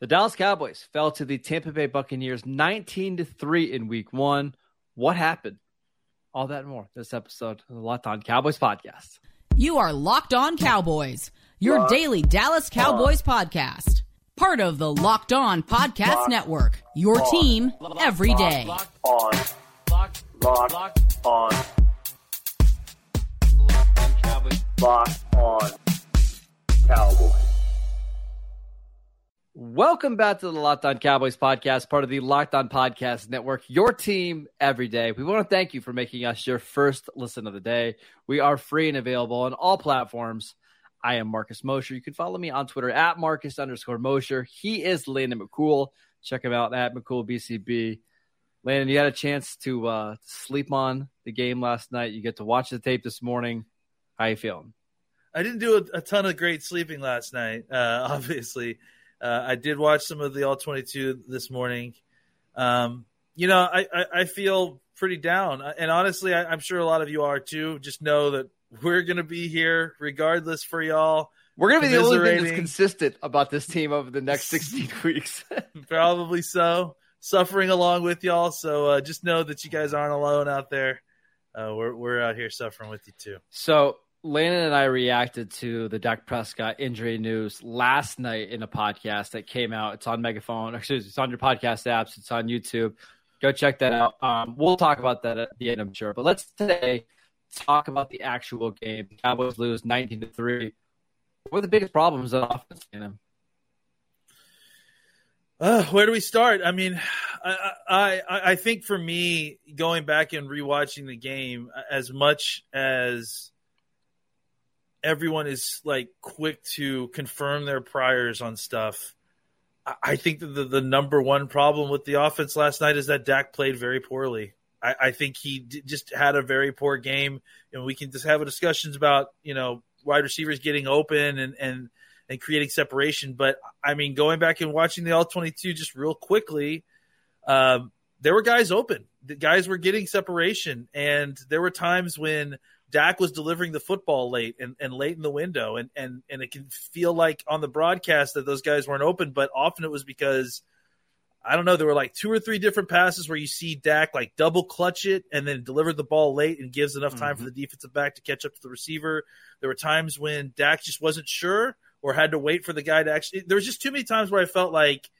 The Dallas Cowboys fell to the Tampa Bay Buccaneers 19 to 3 in week 1. What happened? All that and more this episode of the Locked On Cowboys podcast. You are Locked On Cowboys, your Locked daily Dallas Cowboys on. podcast. Part of the Locked On Podcast Locked Network. Your on. team every day. Locked on. Locked, Locked on. Locked on Cowboys. Locked on Cowboys. Welcome back to the Locked On Cowboys podcast, part of the Locked On Podcast Network, your team every day. We want to thank you for making us your first listen of the day. We are free and available on all platforms. I am Marcus Mosher. You can follow me on Twitter at Marcus underscore Mosher. He is Landon McCool. Check him out at McCool BCB. Landon, you had a chance to uh, sleep on the game last night. You get to watch the tape this morning. How you feeling? I didn't do a, a ton of great sleeping last night, uh, obviously. Uh, I did watch some of the All 22 this morning. Um, you know, I, I, I, feel pretty down. And honestly, I, am sure a lot of you are too. Just know that we're going to be here regardless for y'all. We're going to be the only thing that's consistent about this team over the next 16 weeks. Probably so. Suffering along with y'all. So uh, just know that you guys aren't alone out there. Uh, we're, we're out here suffering with you too. So Landon and I reacted to the Dak Prescott injury news last night in a podcast that came out. It's on Megaphone. Excuse me, it's on your podcast apps. It's on YouTube. Go check that out. Um, we'll talk about that at the end, I'm sure. But let's today talk about the actual game. The Cowboys lose 19 to three. What are the biggest problems on offense in them? Uh, where do we start? I mean, I, I I think for me, going back and rewatching the game, as much as everyone is like quick to confirm their priors on stuff. I think that the, the number one problem with the offense last night is that Dak played very poorly. I, I think he d- just had a very poor game, and we can just have a discussions about you know wide receivers getting open and and and creating separation. But I mean, going back and watching the all twenty two just real quickly, um, there were guys open. The guys were getting separation, and there were times when Dak was delivering the football late and, and late in the window, and, and and it can feel like on the broadcast that those guys weren't open, but often it was because I don't know. There were like two or three different passes where you see Dak like double clutch it and then deliver the ball late and gives enough time mm-hmm. for the defensive back to catch up to the receiver. There were times when Dak just wasn't sure or had to wait for the guy to actually. There was just too many times where I felt like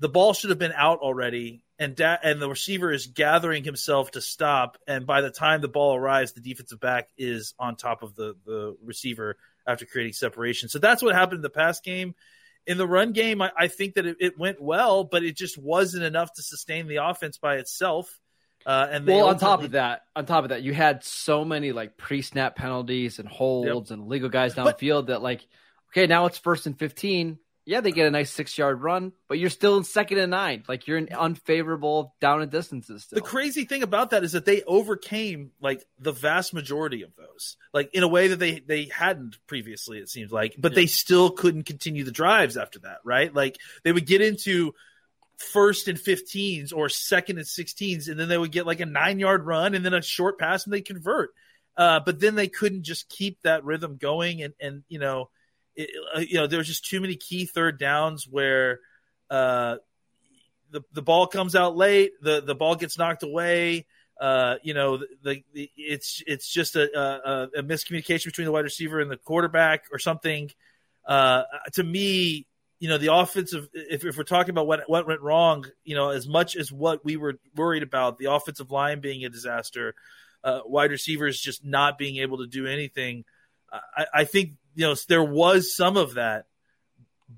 the ball should have been out already and da- and the receiver is gathering himself to stop and by the time the ball arrives the defensive back is on top of the the receiver after creating separation. So that's what happened in the past game. In the run game i, I think that it, it, went well but it just wasn't enough to sustain the offense by itself uh, and well on top of that on top of that you had so many like pre-snap penalties and holds yep. and legal guys downfield that like okay now it's first and 15 yeah, they get a nice six yard run, but you're still in second and nine. Like you're in unfavorable down and distances. Still. The crazy thing about that is that they overcame like the vast majority of those, like in a way that they they hadn't previously. It seems like, but yeah. they still couldn't continue the drives after that, right? Like they would get into first and 15s or second and 16s, and then they would get like a nine yard run and then a short pass and they convert. Uh, but then they couldn't just keep that rhythm going, and and you know it, uh, you know, there was just too many key third downs where uh, the the ball comes out late, the the ball gets knocked away. Uh, you know, the, the, it's it's just a, a, a, miscommunication between the wide receiver and the quarterback or something. Uh, to me, you know, the offensive. If, if we're talking about what what went wrong, you know, as much as what we were worried about, the offensive line being a disaster, uh, wide receivers just not being able to do anything. I, I think you know there was some of that,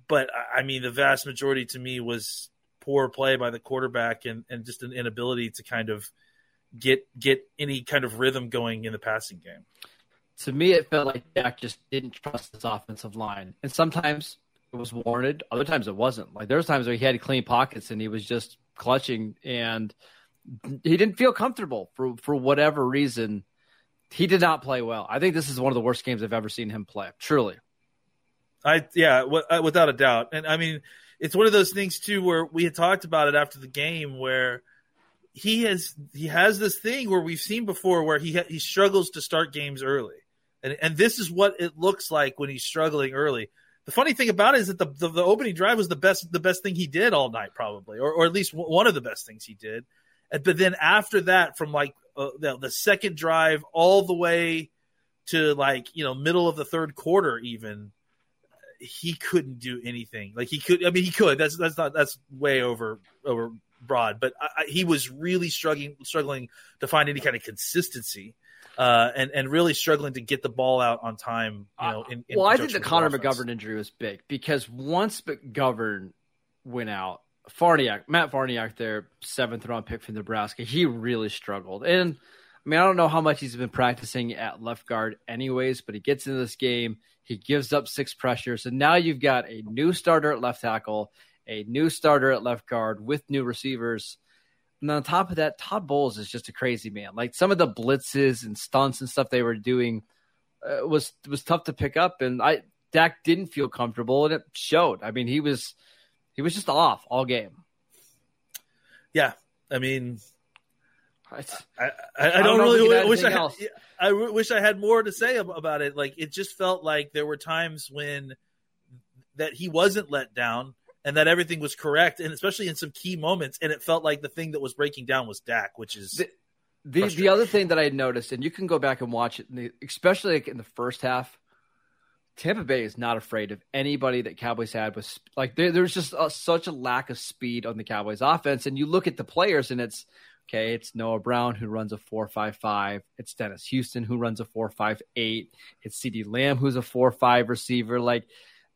but I mean the vast majority to me was poor play by the quarterback and, and just an inability to kind of get get any kind of rhythm going in the passing game. To me, it felt like Dak just didn't trust his offensive line, and sometimes it was warranted. Other times it wasn't. Like there was times where he had clean pockets and he was just clutching and he didn't feel comfortable for for whatever reason. He did not play well. I think this is one of the worst games I've ever seen him play. Truly. I yeah, uh, without a doubt. And I mean, it's one of those things too where we had talked about it after the game where he has he has this thing where we've seen before where he ha- he struggles to start games early. And and this is what it looks like when he's struggling early. The funny thing about it is that the, the, the opening drive was the best the best thing he did all night probably or or at least w- one of the best things he did. But then after that from like uh, the, the second drive all the way to like, you know, middle of the third quarter even he couldn't do anything. Like he could, I mean, he could. That's that's not that's way over over broad. But I, I, he was really struggling struggling to find any kind of consistency, uh, and and really struggling to get the ball out on time. You know, in, in well, I think the Connor offense. McGovern injury was big because once McGovern went out, Farniok, Matt Farniok, their seventh round pick from Nebraska, he really struggled. And I mean, I don't know how much he's been practicing at left guard, anyways, but he gets into this game, he gives up six pressures, and now you've got a new starter at left tackle, a new starter at left guard with new receivers. And on top of that, Todd Bowles is just a crazy man. Like some of the blitzes and stunts and stuff they were doing uh, was was tough to pick up, and I Dak didn't feel comfortable, and it showed. I mean, he was he was just off all game. Yeah, I mean, I, I, I don't don't really we can add wish I had. I wish I had more to say about it. Like it just felt like there were times when that he wasn't let down and that everything was correct, and especially in some key moments, and it felt like the thing that was breaking down was Dak, which is The- The the other thing that I noticed, and you can go back and watch it, in the, especially like in the first half. Tampa Bay is not afraid of anybody that Cowboys had. Was like there, there's just a, such a lack of speed on the Cowboys offense, and you look at the players, and it's okay. It's Noah Brown who runs a four five five. It's Dennis Houston who runs a four five eight. It's CeeDee Lamb who's a four five receiver. Like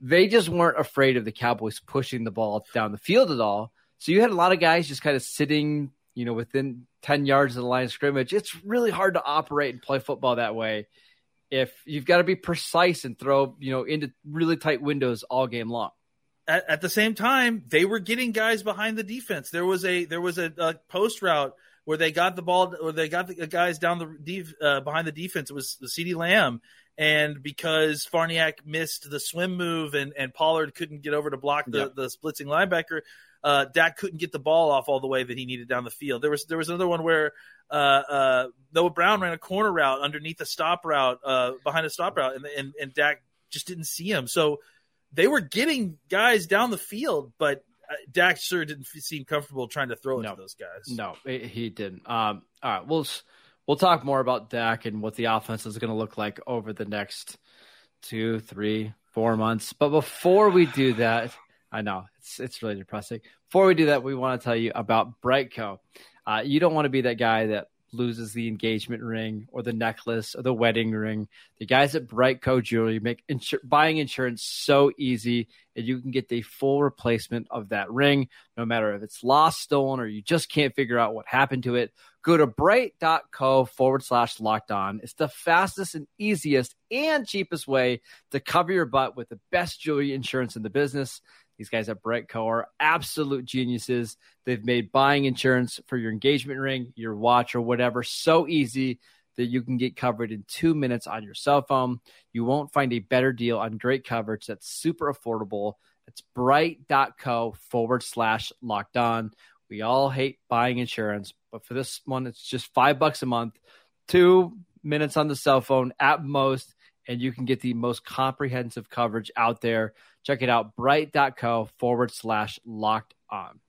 they just weren't afraid of the Cowboys pushing the ball down the field at all. So you had a lot of guys just kind of sitting, you know, within 10 yards of the line of scrimmage. It's really hard to operate and play football that way if you've got to be precise and throw, you know, into really tight windows all game long. at, at the same time, they were getting guys behind the defense. There was a there was a, a post route where they got the ball or they got the guys down the def, uh, behind the defense. It was the CeeDee Lamb, and because Farniok missed the swim move and, and Pollard couldn't get over to block the, the splitzing linebacker, uh, Dak couldn't get the ball off all the way that he needed down the field. There was there was another one where uh, uh, Noah Brown ran a corner route underneath a stop route uh, behind a stop route, and, and and Dak just didn't see him. So they were getting guys down the field, but uh, Dak sure didn't seem comfortable trying to throw it No. to those guys. No, he he didn't. Um, all right, we'll we'll talk more about Dak and what the offense is going to look like over the next two, three, four months. But before we do that, I know it's it's really depressing. Before we do that, we want to tell you about BriteCo. Uh, you don't want to be that guy that loses the engagement ring or the necklace or the wedding ring. The guys at BriteCo Jewelry make insur- buying insurance so easy, and you can get the full replacement of that ring, no matter if it's lost, stolen, or you just can't figure out what happened to it. Go to brite.co forward slash locked on. It's the fastest and easiest and cheapest way to cover your butt with the best jewelry insurance in the business. These guys at BriteCo are absolute geniuses. They've made buying insurance for your engagement ring, your watch, or whatever so easy that you can get covered in two minutes on your cell phone. You won't find a better deal on great coverage that's super affordable. It's brite.co forward slash locked on. We all hate buying insurance, but for this one, it's just five bucks a month, two minutes on the cell phone at most, and you can get the most comprehensive coverage out there. Check it out, brite.co forward slash locked on.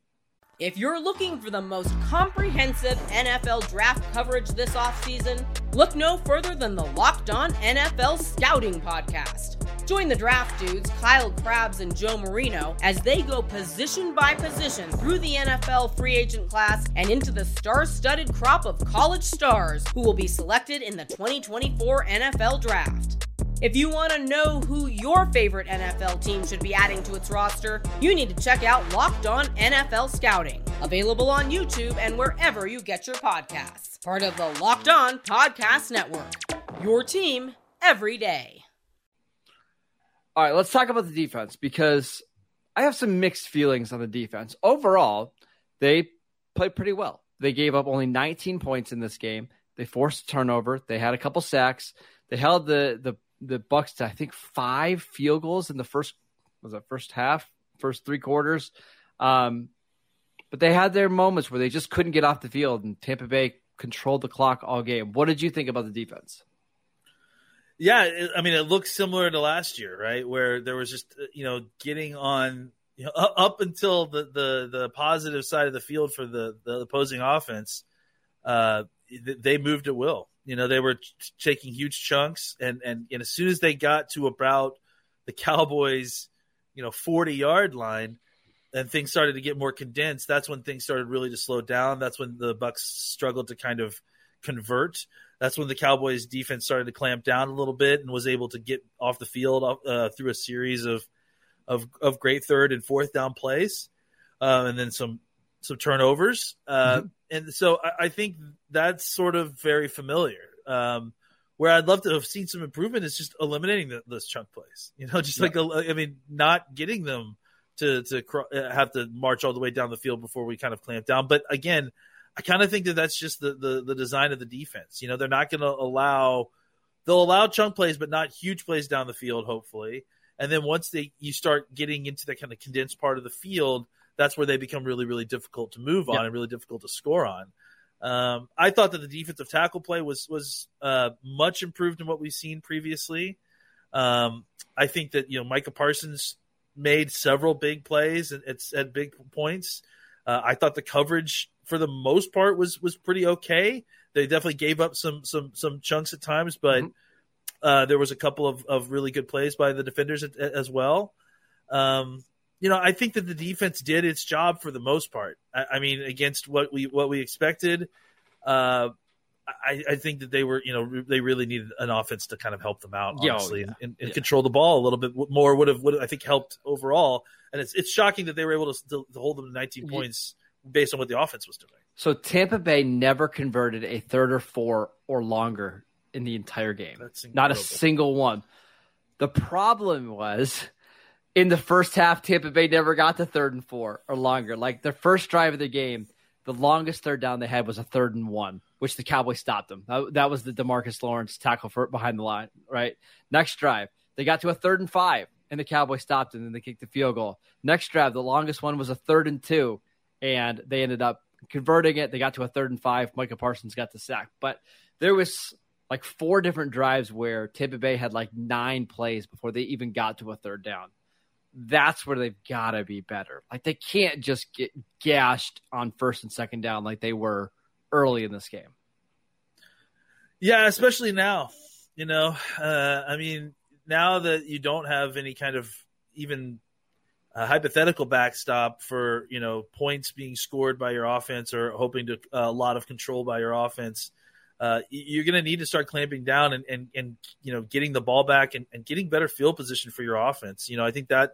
If you're looking for the most comprehensive NFL draft coverage this offseason, look no further than the Locked On NFL Scouting Podcast. Join the draft dudes, Kyle Crabbs and Joe Marino, as they go position by position through the NFL free agent class and into the star studded crop of college stars who will be selected in the 2024 NFL Draft. If you want to know who your favorite NFL team should be adding to its roster, you need to check out Locked On NFL Scouting, available on YouTube and wherever you get your podcasts. Part of the Locked On Podcast Network. Your team every day. All right, let's talk about the defense because I have some mixed feelings on the defense. Overall, they played pretty well. they gave up only 19 points in this game. They forced a turnover. They had a couple sacks. They held the the the Bucks to I think five field goals in the first was that first half, first three quarters. Um, but they had their moments where they just couldn't get off the field, and Tampa Bay controlled the clock all game. What did you think about the defense? Yeah, I mean, it looks similar to last year, right? Where there was just you know getting on you know, up until the, the the positive side of the field for the the opposing offense, uh, they moved at will. You know, they were taking huge chunks, and, and and as soon as they got to about the Cowboys, you know, forty yard line, and things started to get more condensed. That's when things started really to slow down. That's when the Bucks struggled to kind of convert. That's when the Cowboys defense started to clamp down a little bit and was able to get off the field uh, through a series of of of great third and fourth down plays, uh, and then some some turnovers. Uh, mm-hmm. And so I, I, think that's sort of very familiar. Um, where I'd love to have seen some improvement is just eliminating the, those chunk plays. You know, just yeah. like I mean, not getting them to to uh, have to march all the way down the field before we kind of clamp down. But again, I kind of think that that's just the, the the design of the defense. You know, they're not going to allow they'll allow chunk plays, but not huge plays down the field. Hopefully, and then once they you start getting into that kind of condensed part of the field, that's where they become really really difficult to move on and really difficult to score on. Um, I thought that the defensive tackle play was was uh, much improved in what we've seen previously. Um, I think that you know Micah Parsons made several big plays and it's at big points. Uh, I thought the coverage for the most part was was pretty okay. They definitely gave up some some some chunks at times, but mm-hmm. Uh, there was a couple of, of really good plays by the defenders as well. Um, you know, I think that the defense did its job for the most part. I, I mean, against what we what we expected. Uh, I, I, think that they were, you know, they really needed an offense to kind of help them out, oh, honestly, yeah. and, and yeah. control the ball a little bit more would have, would have, I think, helped overall. And it's it's shocking that they were able to, to, to hold them to 19 yeah. points based on what the offense was doing. So Tampa Bay never converted a third or four or longer in the entire game. Not a single one. The problem was in the first half, Tampa Bay never got to third and four or longer. Like the first drive of the game, the longest third down they had was a third and one, which the Cowboys stopped them. That, that was the Demarcus Lawrence tackle for behind the line, right? Next drive, they got to a third and five, and the Cowboys stopped them, and they kicked the field goal. Next drive, the longest one was a third and two, and they ended up converting it. They got to a third and five. Micah Parsons got the sack, but there was like four different drives where Tampa Bay had like nine plays before they even got to a third down. That's where they've got to be better. Like they can't just get gashed on first and second down like they were early in this game. Yeah, especially now. You know, uh, I mean, now that you don't have any kind of even hypothetical backstop for you know points being scored by your offense or hoping to uh, a lot of control by your offense uh, you're going to need to start clamping down and, and, and you know getting the ball back and, and getting better field position for your offense. You know, I think that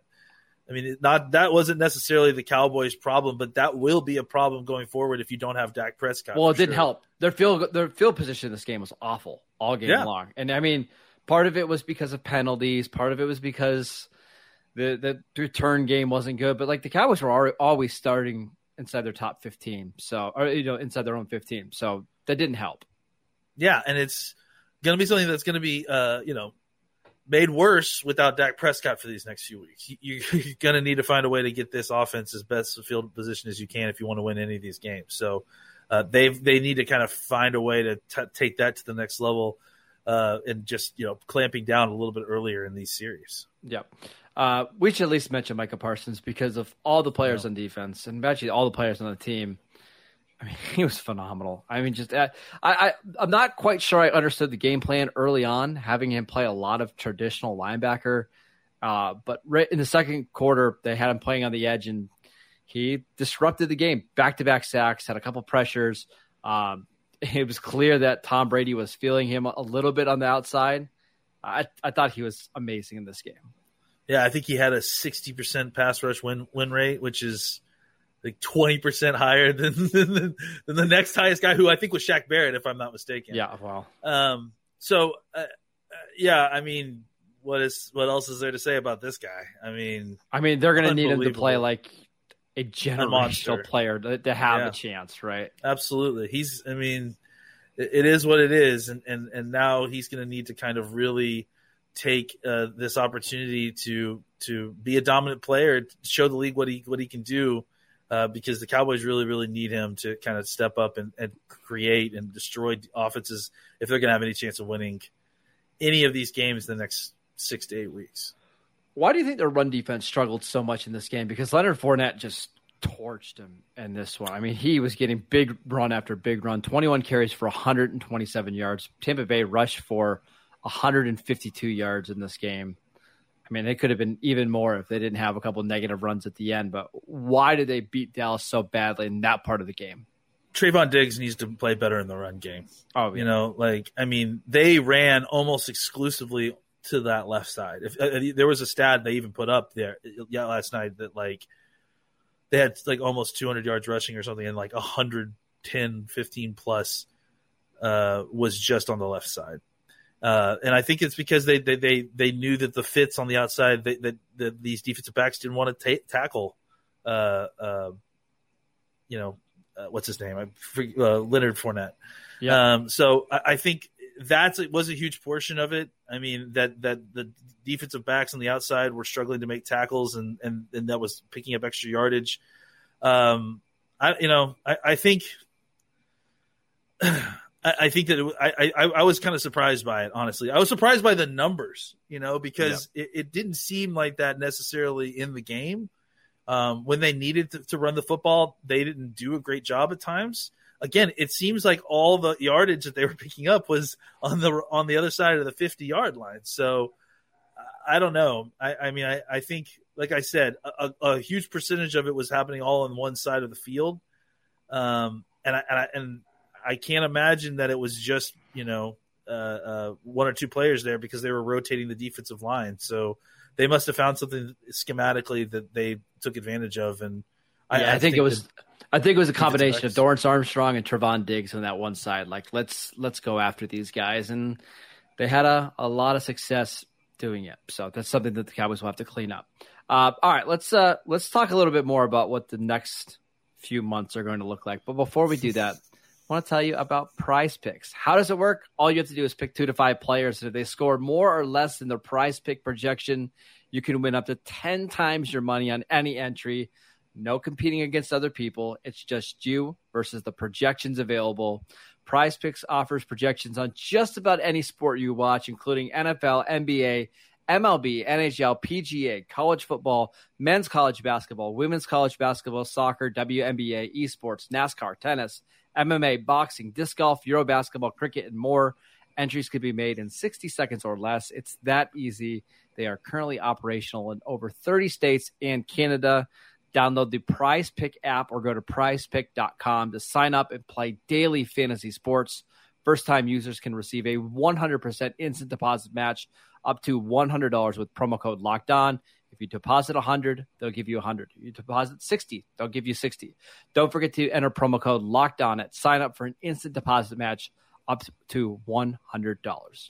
I mean not that wasn't necessarily the Cowboys' problem, but that will be a problem going forward if you don't have Dak Prescott. Well, it didn't help. Their field their field position in this game was awful all game yeah. long, and I mean part of it was because of penalties, part of it was because the the return game wasn't good, but like the Cowboys were always starting inside their top 15 so or you know inside their own 15 so that didn't help yeah, and it's going to be something that's going to be, uh, you know, made worse without Dak Prescott for these next few weeks. You, are going to need to find a way to get this offense as best field position as you can if you want to win any of these games. So uh, they they need to kind of find a way to t- take that to the next level uh, and just you know clamping down a little bit earlier in these series. Yep. Uh, we should at least mention Micah Parsons because of all the players on defense and actually all the players on the team. I mean, he was phenomenal. I mean, just uh, I, I I'm not quite sure I understood the game plan early on, having him play a lot of traditional linebacker. Uh, but right in the second quarter, they had him playing on the edge, and he disrupted the game. Back to back sacks, had a couple pressures. Um, it was clear that Tom Brady was feeling him a little bit on the outside. I, I thought he was amazing in this game. Yeah, I think he had a 60% pass rush win win rate, which is like twenty percent higher than, than, than the next highest guy, who I think was Shaq Barrett, if I'm not mistaken. Yeah, wow. Um, so uh, uh, yeah, I mean, what is what else is there to say about this guy? I mean, I mean, they're going to need him to play like a general monster. player to, to have Yeah. a chance, right? Absolutely. He's I mean it, it is what it is and and and now he's going to need to kind of really take uh, this opportunity to to be a dominant player, show the league what he what he can do uh, because the Cowboys really really need him to kind of step up and, and create and destroy offenses if they're going to have any chance of winning any of these games in the next 6 to 8 weeks. Why do you think their run defense struggled so much in this game? Because Leonard Fournette just torched him in this one. I mean, he was getting big run after big run, 21 carries for 127 yards. Tampa Bay rushed for 152 yards in this game. I mean, they could have been even more if they didn't have a couple negative runs at the end. But why did they beat Dallas so badly in that part of the game? Trevon Diggs needs to play better in the run game. Oh, You know, like I mean, they ran almost exclusively to that left side. If uh, there was a stat they even put up there, yeah, last night that like they had like almost 200 yards rushing or something, and like 110, 15 plus uh, was just on the left side. Uh, and I think it's because they, they they they knew that the fits on the outside that that, that these defensive backs didn't want to ta- tackle. Uh, uh, you know, uh, what's his name? I forget- uh, Leonard Fournette. Yeah. Um, so I, I think that's it was a huge portion of it. I mean that that the defensive backs on the outside were struggling to make tackles, and and, and that was picking up extra yardage. Um, I you know I, I think. I I think that it, I, I I was kind of surprised by it. Honestly, I was surprised by the numbers. You know, because it, it didn't seem like that necessarily in the game. Um, when they needed to, to run the football, they didn't do a great job at times. Again, it seems like all the yardage that they were picking up was on the on the other side of the fifty yard line. So I don't know. I, I mean, I, I think, like I said, a, a huge percentage of it was happening all on one side of the field, um, and I, and I and I can't imagine that it was just you know uh, uh, one or two players there because they were rotating the defensive line. So they must have found something schematically that they took advantage of. And Yeah, I, think, it was. that- I think it was a combination of. Dorance Armstrong and Trevon Diggs on that one side. Like let's let's go after these guys, and they had a, a lot of success doing it. So that's something that the Cowboys will have to clean up. Uh, all right, let's uh, let's talk a little bit more about what the next few months are going to look like. But before we do that, I want to tell you about PrizePicks. How does it work? All you have to do is pick two to five players, and if they score more or less than their Prize Pick projection, you can win up to ten times your money on any entry. No competing against other people. It's just you versus the projections available. PrizePicks offers projections on just about any sport you watch, including NFL, NBA, MLB, NHL, PGA, college football, men's college basketball, women's college basketball, soccer, WNBA, esports, NASCAR, tennis, MMA, boxing, disc golf, Euro basketball, cricket, and more. Entries could be made in 60 seconds or less. It's that easy. They are currently operational in over 30 states and Canada. Download the Prize Pick app or go to prizepick.com to sign up and play daily fantasy sports. First time users can receive a 100% instant deposit match up to $100 with promo code locked on. You deposit 100, they'll give you 100. You deposit 60, they'll give you 60. Don't forget to enter promo code locked on at sign up for an instant deposit match up to $100.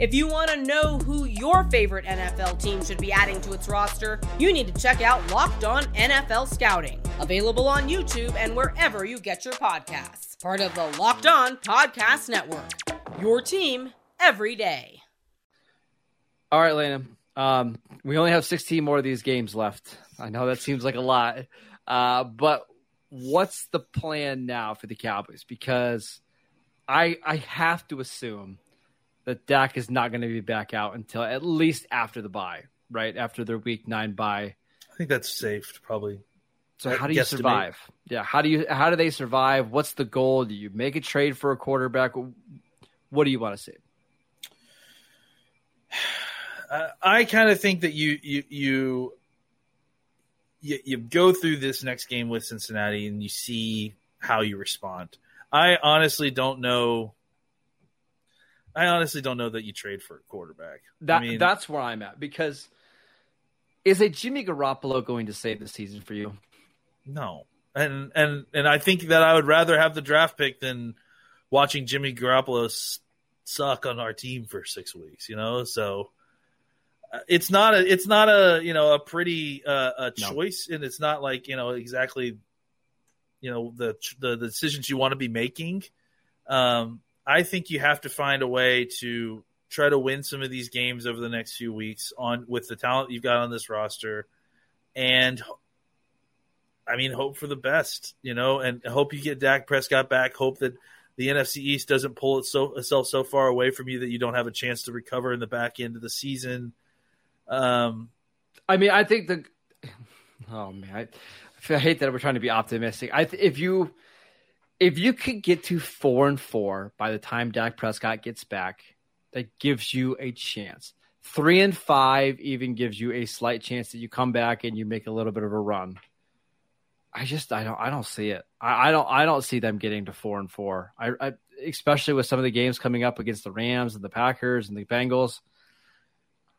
If you want to know who your favorite NFL team should be adding to its roster, you need to check out Locked On NFL Scouting, available on YouTube and wherever you get your podcasts. Part of the Locked On Podcast Network. Your team every day. All right, Lena. Um, we only have 16 more of these games left. I know that seems like a lot, uh, but what's the plan now for the Cowboys? Because I I have to assume that Dak is not going to be back out until at least after the bye, right after their Week Nine bye. I think that's safe, probably. So how do you survive? Yeah, how do you how do they survive? What's the goal? Do you make a trade for a quarterback? What do you want to see? Uh, I kind of think that you you you you you go through this next game with Cincinnati and you see how you respond. I honestly don't know. I honestly don't know that you trade for a quarterback. That I mean, that's where I'm at because is a Jimmy Garoppolo going to save the season for you? no, and and and I think that I would rather have the draft pick than watching Jimmy Garoppolo s- suck on our team for six weeks. You know, so uh, it's not a it's not a you know a pretty uh, a No. choice, and it's not like you know exactly you know the the, the decisions you want to be making. Um, I think you have to find a way to try to win some of these games over the next few weeks on with the talent you've got on this roster, and I mean, hope for the best, you know, and hope you get Dak Prescott back. Hope that the NFC East doesn't pull itself so far away from you that you don't have a chance to recover in the back end of the season. Um, I mean, I think the oh man, I, I hate that we're trying to be optimistic. I if you if you could get to four and four by the time Dak Prescott gets back, that gives you a chance. Three and five even gives you a slight chance that you come back and you make a little bit of a run. I just I don't I don't see it. I, I don't I don't see them getting to four and four. I, I especially with some of the games coming up against the Rams and the Packers and the Bengals.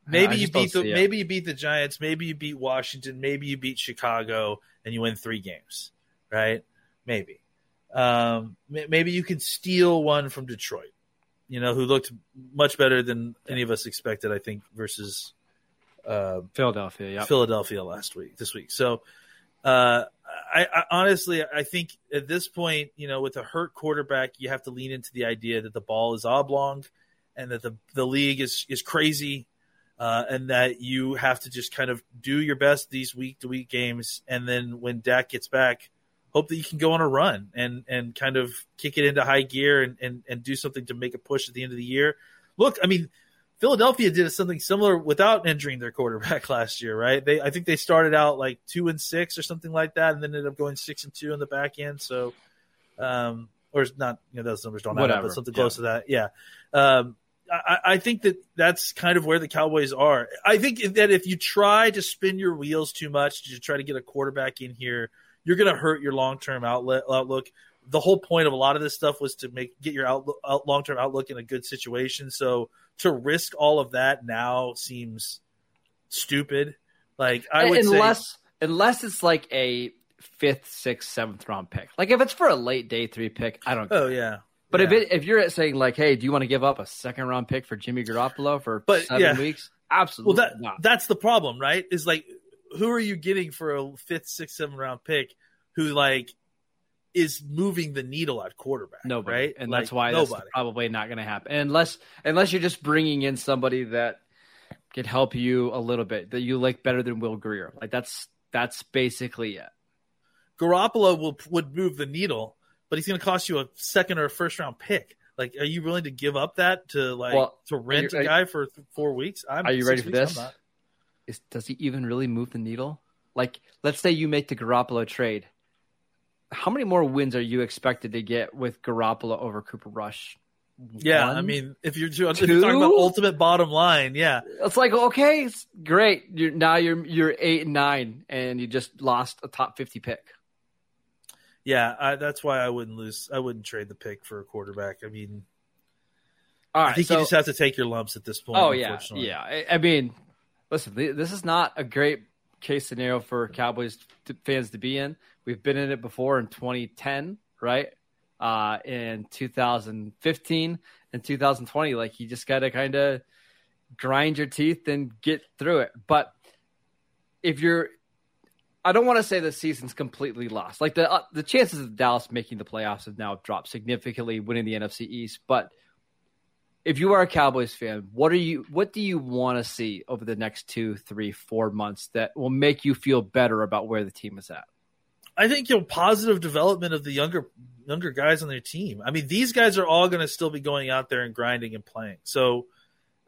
maybe you beat the maybe you beat the Giants, maybe you beat Washington, maybe you beat Chicago, and you win three games, right? Maybe. Um, may- maybe you can steal one from Detroit, you know, who looked much better than any of us expected. I think versus uh, Philadelphia. Yeah. Philadelphia last week, this week. So, uh, I, I honestly, I think at this point, you know, with a hurt quarterback, you have to lean into the idea that the ball is oblong, and that the the league is is crazy, uh, and that you have to just kind of do your best these week to week games, and then when Dak gets back, hope that you can go on a run and and kind of kick it into high gear and and, and do something to make a push at the end of the year. Look, I mean, Philadelphia did something similar without injuring their quarterback last year, right? They I think they started out like two and six or something like that, and then ended up going six and two in the back end. So, um, or it's not you know those numbers don't add up, but something close to that. Yeah. Um, I, I think that that's kind of where the Cowboys are. I think that if you try to spin your wheels too much to try to get a quarterback in here, you're going to hurt your long term outlet outlook. The whole point of a lot of this stuff was to make get your outlook, out, long term outlook in a good situation. So to risk all of that now seems stupid. Like I would unless say, unless it's like a fifth, sixth, seventh round pick. Like if it's for a late day three pick, I don't. Oh, care. oh yeah. but if it if you're saying like, hey, do you want to give up a second round pick for Jimmy Garoppolo for But, seven yeah. weeks? well, that not. that's the problem, right? Is like who are you getting for a fifth, sixth, seventh round pick who like is moving the needle at quarterback? Nobody, right? and Like, that's why that's nobody. probably not going to happen unless unless you're just bringing in somebody that can help you a little bit that you like better than Will Grier. Like that's that's basically it. Garoppolo will would move the needle, but he's going to cost you a second or a first round pick. Like, are you willing to give up that to like Well, to rent are a you- guy for th- four weeks? I'm, Are you ready for this? Is does he even really move the needle? Like, let's say you make the Garoppolo trade. How many more wins are you expected to get with Garoppolo over Cooper Rush? Yeah, I mean, if you're, if you're talking about ultimate bottom line, yeah, it's like okay, it's great. You're now you're you're eight and nine, and you just lost a top fifty pick. yeah, I, that's why I wouldn't lose. I wouldn't trade the pick for a quarterback. I mean, All I think so, you just have to take your lumps at this point. oh yeah, yeah. I, I mean, listen, this is not a great case scenario for Cowboys fans to be in. We've been in it before in 2010, right? Uh, in 2015 and 2020, like you just got to kind of grind your teeth and get through it. But if you're, I don't want to say the season's completely lost. Like the uh, the chances of Dallas making the playoffs have now dropped significantly, winning the NFC East. But if you are a Cowboys fan, what are you? What do you want to see over the next two, three, four months that will make you feel better about where the team is at? I think you know positive development of the younger younger guys on their team. I mean, these guys are all going to still be going out there and grinding and playing. So,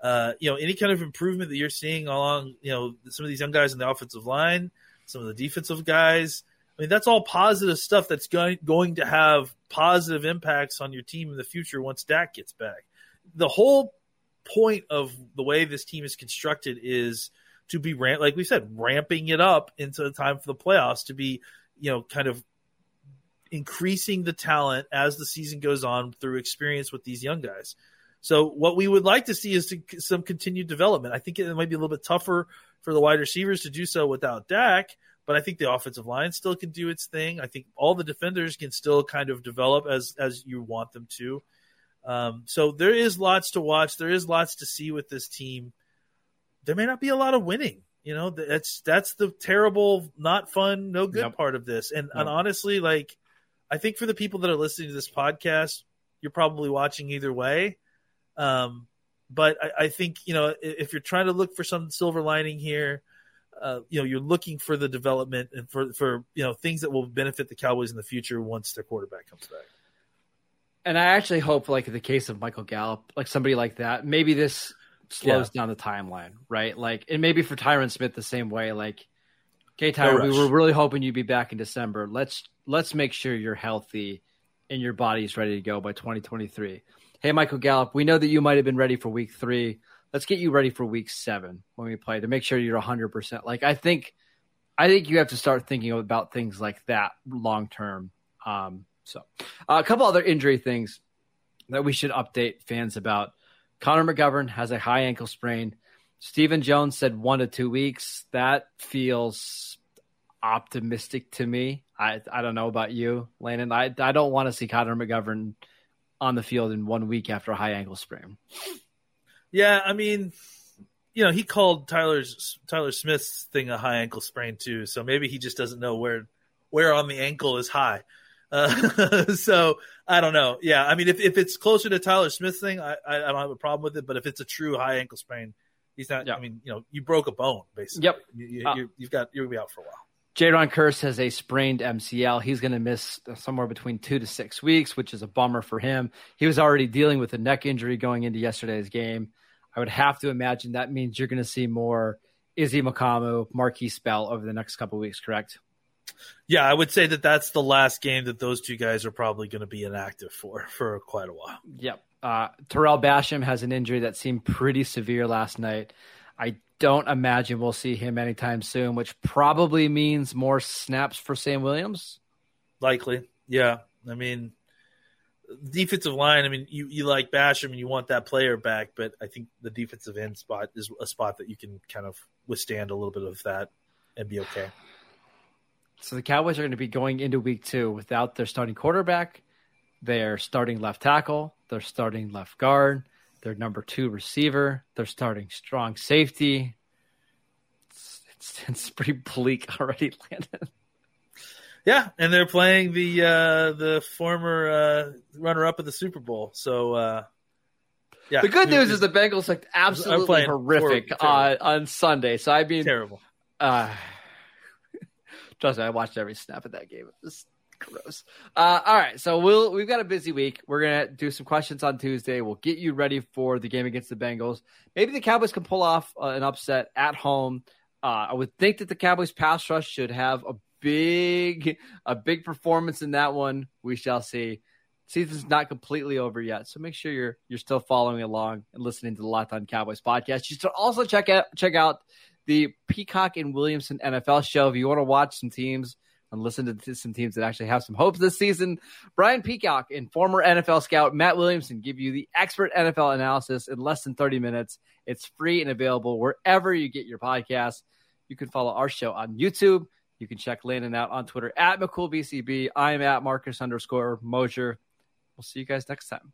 uh, you know, any kind of improvement that you're seeing along, you know, some of these young guys in the offensive line, some of the defensive guys. I mean, that's all positive stuff that's going going to have positive impacts on your team in the future once Dak gets back. The whole point of the way this team is constructed is to be ramp, like we said, ramping it up into the time for the playoffs to be you know, kind of increasing the talent as the season goes on through experience with these young guys. So what we would like to see is to, some continued development. I think it might be a little bit tougher for the wide receivers to do so without Dak, but I think the offensive line still can do its thing. I think all the defenders can still kind of develop as as you want them to. Um, so there is lots to watch. There is lots to see with this team. There may not be a lot of winning. You know, that's that's the terrible, not fun, no good yep. part of this. And yep. and honestly, like I think for the people that are listening to this podcast, you're probably watching either way. Um, but I, I, think you know if you're trying to look for some silver lining here, uh, you know you're looking for the development and for for you know things that will benefit the Cowboys in the future once their quarterback comes back. And I actually hope, like in the case of Michael Gallup, like somebody like that, maybe this slows yeah. down the timeline, right? Like, and maybe for Tyron Smith the same way. Like, okay, Tyron, we were really hoping you'd be back in December. Let's let's make sure you're healthy and your body's ready to go by 2023. Hey, Michael Gallup, we know that you might have been ready for week three. Let's get you ready for week seven when we play to make sure you're 100%. Like, I think, I think you have to start thinking about things like that long term. Um, so, uh, a couple other injury things that we should update fans about. Connor McGovern has a high ankle sprain. Stephen Jones said one to two weeks. That feels optimistic to me. I I don't know about you, Landon. I I don't want to see Connor McGovern on the field in one week after a high ankle sprain. Yeah, I mean, you know, he called Tyler's Tyler Smith's thing a high ankle sprain too, so maybe he just doesn't know where where on the ankle is high. Uh, so I don't know. Yeah, I mean, if, if it's closer to Tyler Smith's thing, I, I don't have a problem with it. But if it's a true high ankle sprain, he's not. Yeah. I mean, you know, you broke a bone basically. Yep. You, you, uh, you've got you'll be out for a while. Jayron Kearse has a sprained MCL. He's going to miss somewhere between two to six weeks, which is a bummer for him. He was already dealing with a neck injury going into yesterday's game. I would have to imagine that means you're going to see more Izzy Mukuamu, Markquese Bell over the next couple weeks, correct? Yeah, I would say that that's the last game that those two guys are probably going to be inactive for for quite a while. Yep. Uh, Tarell Basham has an injury that seemed pretty severe last night. I don't imagine we'll see him anytime soon, which probably means more snaps for Sam Williams. Likely, yeah. I mean, defensive line. I mean, you you like Basham and you want that player back, but I think the defensive end spot is a spot that you can kind of withstand a little bit of that and be okay. So the Cowboys are going to be going into week two without their starting quarterback, their starting left tackle, their starting left guard, their number two receiver, their starting strong safety. It's, it's, it's pretty bleak already, Landon. Yeah, and they're playing the uh, the former uh, runner up of the Super Bowl. So uh, yeah. The good news is the Bengals looked absolutely horrific on, on Sunday. So I mean, terrible. Uh, trust me, I watched every snap of that game. It was gross. Uh, all right, so we'll we've got a busy week. We're gonna do some questions on Tuesday. We'll get you ready for the game against the Bengals. Maybe the Cowboys can pull off uh, an upset at home. Uh, I would think that the Cowboys pass rush should have a big a big performance in that one. We shall see. Season's not completely over yet, so make sure you're you're still following along and listening to the Locked On Cowboys podcast. You should also check out check out the Peacock and Williamson NFL show if you want to watch some teams and listen to some teams that actually have some hopes this season. Brian Peacock and former NFL scout Matt Williamson give you the expert NFL analysis in less than 30 minutes. It's free and available wherever you get your podcasts. You can follow our show on YouTube. You can check Landon out on Twitter at McCoolBCB. I'm at Marcus underscore Mosher. We'll see you guys next time.